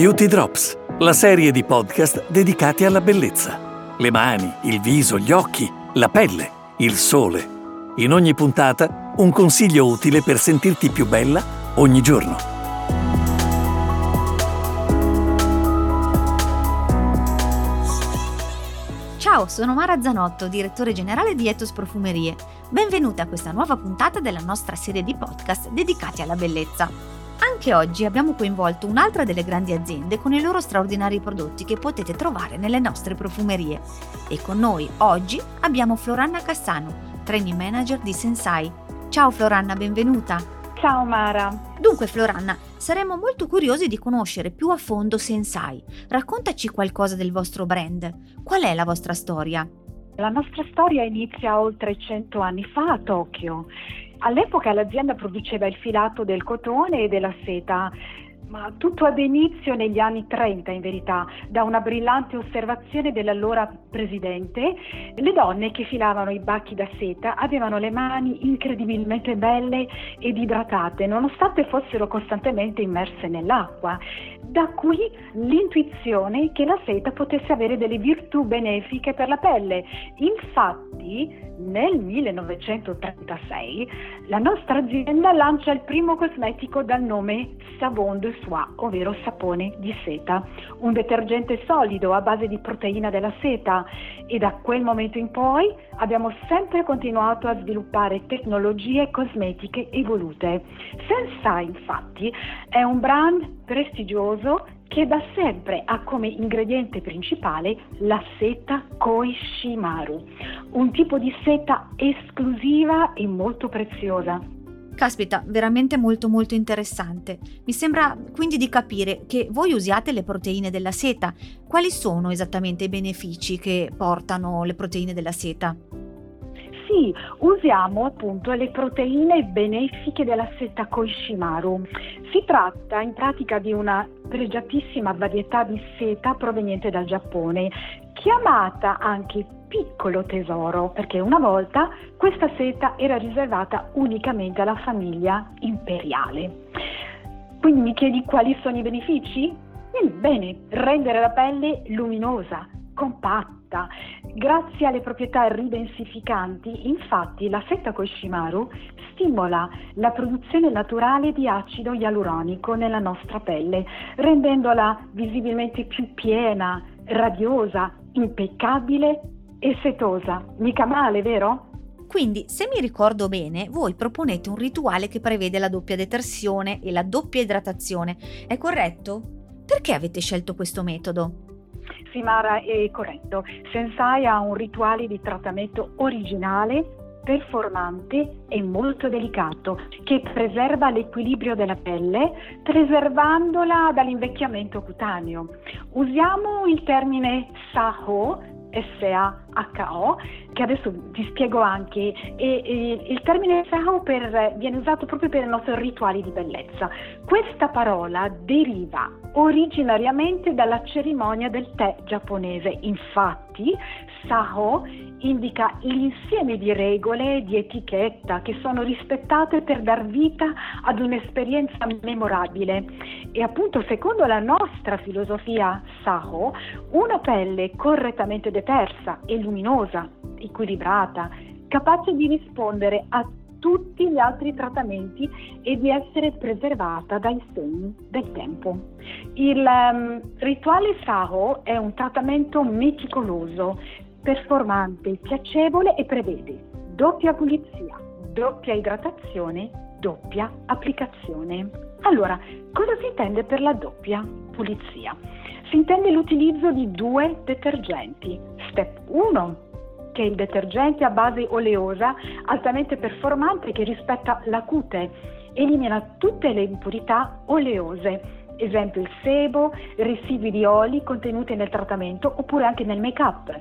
Beauty Drops, la serie di podcast dedicati alla bellezza. Le mani, il viso, gli occhi, la pelle, il sole. In ogni puntata un consiglio utile per sentirti più bella ogni giorno. Ciao, sono Mara Zanotto, direttore generale di Etos Profumerie. Benvenuta a questa nuova puntata della nostra serie di podcast dedicati alla bellezza. Anche oggi abbiamo coinvolto un'altra delle grandi aziende con i loro straordinari prodotti che potete trovare nelle nostre profumerie. E con noi oggi abbiamo Floranna Cassano, training manager di Sensai. Ciao Floranna, benvenuta. Ciao Mara. Dunque Floranna, saremmo molto curiosi di conoscere più a fondo Sensai. Raccontaci qualcosa del vostro brand. Qual è la vostra storia? La nostra storia inizia oltre 100 anni fa a Tokyo All'epoca l'azienda produceva il filato del cotone e della seta ma tutto ebbe inizio negli anni 30 in verità, da una brillante osservazione dell'allora presidente. Le donne che filavano i bacchi da seta avevano le mani incredibilmente belle ed idratate, nonostante fossero costantemente immerse nell'acqua. Da qui l'intuizione che la seta potesse avere delle virtù benefiche per la pelle. Infatti, nel 1936 la nostra azienda lancia il primo cosmetico dal nome Savon de Soie, ovvero sapone di seta, un detergente solido a base di proteina della seta e da quel momento in poi abbiamo sempre continuato a sviluppare tecnologie cosmetiche evolute. Sensai infatti è un brand prestigioso che da sempre ha come ingrediente principale la seta Koishimaru, un tipo di seta esclusiva e molto preziosa. Caspita, veramente molto molto interessante. Mi sembra quindi di capire che voi usiate le proteine della seta. Quali sono esattamente i benefici che portano le proteine della seta? Sì, usiamo appunto le proteine benefiche della seta Koishimaru. Si tratta in pratica di una pregiatissima varietà di seta proveniente dal Giappone, chiamata anche piccolo tesoro, perché una volta questa seta era riservata unicamente alla famiglia imperiale. Quindi mi chiedi quali sono i benefici? Bene, rendere la pelle luminosa, compatta. Grazie alle proprietà ridensificanti, infatti, la seta Koshimaru stimola la produzione naturale di acido ialuronico nella nostra pelle, rendendola visibilmente più piena, radiosa, impeccabile e setosa. Mica male, vero? Quindi, se mi ricordo bene, voi proponete un rituale che prevede la doppia detersione e la doppia idratazione. È corretto? Perché avete scelto questo metodo? Sì, Mara, è corretto. Sensai ha un rituale di trattamento originale, performante e molto delicato che preserva l'equilibrio della pelle preservandola dall'invecchiamento cutaneo. Usiamo il termine SAHO S-A-H-O, che adesso ti spiego anche, e, e il termine Sao per, viene usato proprio per i nostri rituali di bellezza. Questa parola deriva originariamente dalla cerimonia del tè giapponese, infatti Sao indica l'insieme di regole e di etichetta che sono rispettate per dar vita ad un'esperienza memorabile. E appunto, secondo la nostra filosofia Saho, una pelle correttamente detersa e luminosa, equilibrata, capace di rispondere a tutti gli altri trattamenti e di essere preservata dai segni del tempo. Il um, rituale Saho è un trattamento meticoloso performante, piacevole e prevede doppia pulizia, doppia idratazione, doppia applicazione. Allora, cosa si intende per la doppia pulizia? Si intende l'utilizzo di due detergenti. Step 1, che è il detergente a base oleosa altamente performante che rispetta la cute, elimina tutte le impurità oleose esempio il sebo, residui di oli contenuti nel trattamento oppure anche nel make-up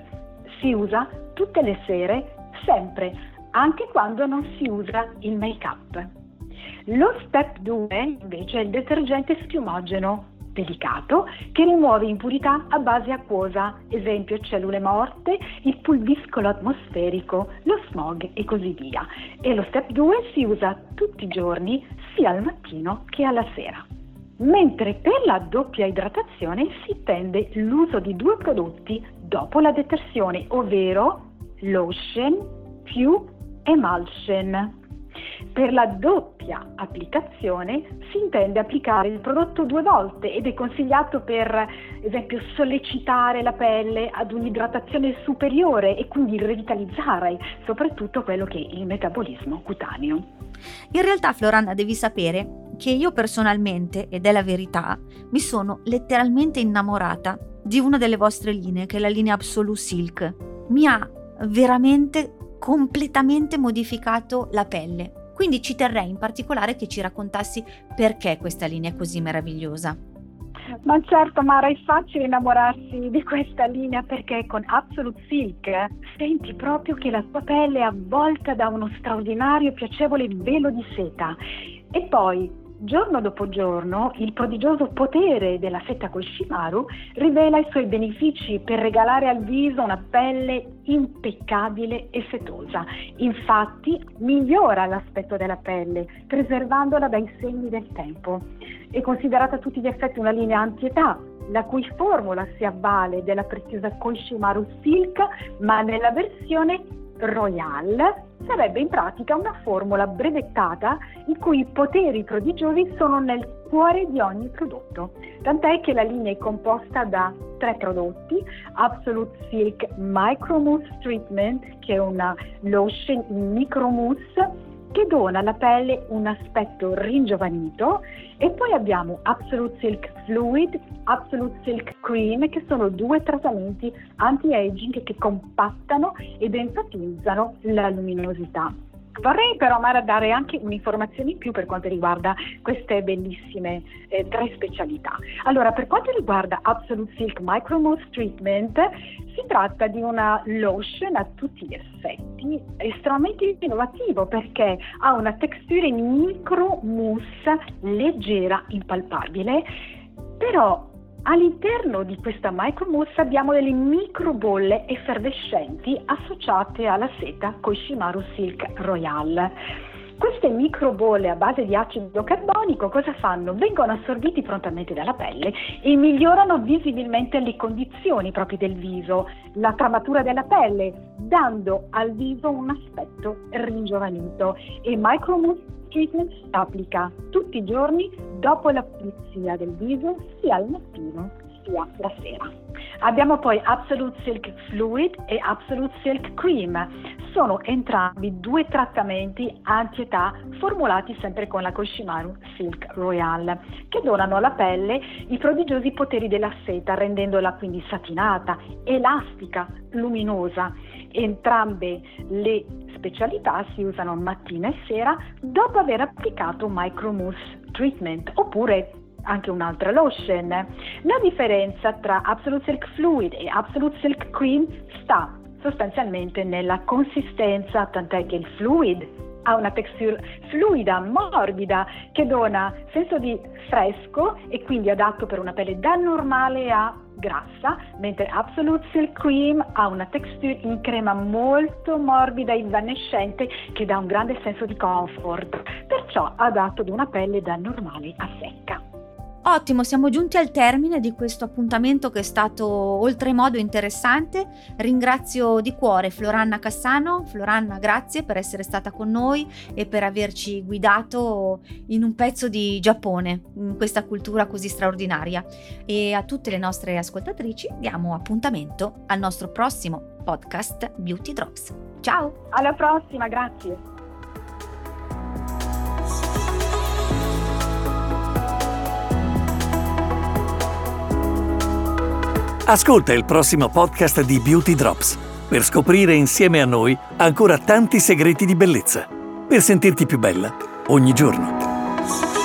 si usa tutte le sere, sempre, anche quando non si usa il make-up. Lo step 2 invece è il detergente schiumogeno delicato che rimuove impurità a base acquosa, esempio cellule morte, il pulviscolo atmosferico, lo smog e così via. E lo step 2 si usa tutti i giorni, sia al mattino che alla sera. mentre per la doppia idratazione si intende l'uso di due prodotti dopo la detersione, ovvero lotion più emulsion. Per la doppia applicazione si intende applicare il prodotto due volte ed è consigliato per esempio sollecitare la pelle ad un'idratazione superiore e quindi revitalizzare soprattutto quello che è il metabolismo cutaneo. In realtà Floranna devi sapere che io personalmente, ed è la verità, mi sono letteralmente innamorata di una delle vostre linee, che è la linea Absolute Silk. Mi ha veramente completamente modificato la pelle. Quindi ci terrei in particolare che ci raccontassi perché questa linea è così meravigliosa. Ma certo Mara, è facile innamorarsi di questa linea perché con Absolute Silk senti proprio che la tua pelle è avvolta da uno straordinario e piacevole velo di seta. E poi Giorno dopo giorno il prodigioso potere della seta Koshimaru rivela i suoi benefici per regalare al viso una pelle impeccabile e setosa. Infatti migliora l'aspetto della pelle, preservandola dai segni del tempo. È considerata a tutti gli effetti una linea antietà, la cui formula si avvale della preziosa Koshimaru Silk, ma nella versione Royal sarebbe in pratica una formula brevettata i cui poteri prodigiosi sono nel cuore di ogni prodotto. Tant'è che la linea è composta da tre prodotti, Absolute Silk Micro Mousse Treatment, che è una lotion in micromousse che dona alla pelle un aspetto ringiovanito e poi abbiamo Absolute Silk Fluid, Absolute Silk Cream che sono due trattamenti anti-aging che compattano ed enfatizzano la luminosità. Vorrei però Mara dare anche un'informazione in più per quanto riguarda queste bellissime eh, tre specialità. Allora, per quanto riguarda Absolute Silk Micro Mousse Treatment, si tratta di una lotion a tutti gli effetti estremamente innovativo perché ha una texture micro mousse leggera, impalpabile, però All'interno di questa micromousse abbiamo delle microbolle effervescenti associate alla seta Koshimaru Silk Royal. Queste microbolle a base di acido carbonico cosa fanno? Vengono assorbiti prontamente dalla pelle e migliorano visibilmente le condizioni proprio del viso, la tramatura della pelle, dando al viso un aspetto ringiovanito. E Micromousse treatment applica tutti i giorni dopo la pulizia del viso, sia al mattino sia la sera. Abbiamo poi Absolute Silk Fluid e Absolute Silk Cream. Sono entrambi due trattamenti anti-età formulati sempre con la Koshimaru Silk Royal, che donano alla pelle i prodigiosi poteri della seta, rendendola quindi satinata, elastica, luminosa. Entrambe le specialità si usano mattina e sera dopo aver applicato un micromousse treatment oppure anche un'altra lotion. La differenza tra Absolute Silk Fluid e Absolute Silk Cream sta sostanzialmente nella consistenza, tant'è che il fluid ha una texture fluida, morbida, che dona senso di fresco e quindi adatto per una pelle da normale a grassa, mentre Absolute Silk Cream ha una texture in crema molto morbida e evanescente che dà un grande senso di comfort, perciò adatto ad una pelle da normale a secca. Ottimo, siamo giunti al termine di questo appuntamento che è stato oltremodo interessante. Ringrazio di cuore Floranna Cassano. Floranna, grazie per essere stata con noi e per averci guidato in un pezzo di Giappone, in questa cultura così straordinaria. E a tutte le nostre ascoltatrici diamo appuntamento al nostro prossimo podcast Beauty Drops. Ciao! Alla prossima, grazie! Ascolta il prossimo podcast di Beauty Drops per scoprire insieme a noi ancora tanti segreti di bellezza, per sentirti più bella ogni giorno.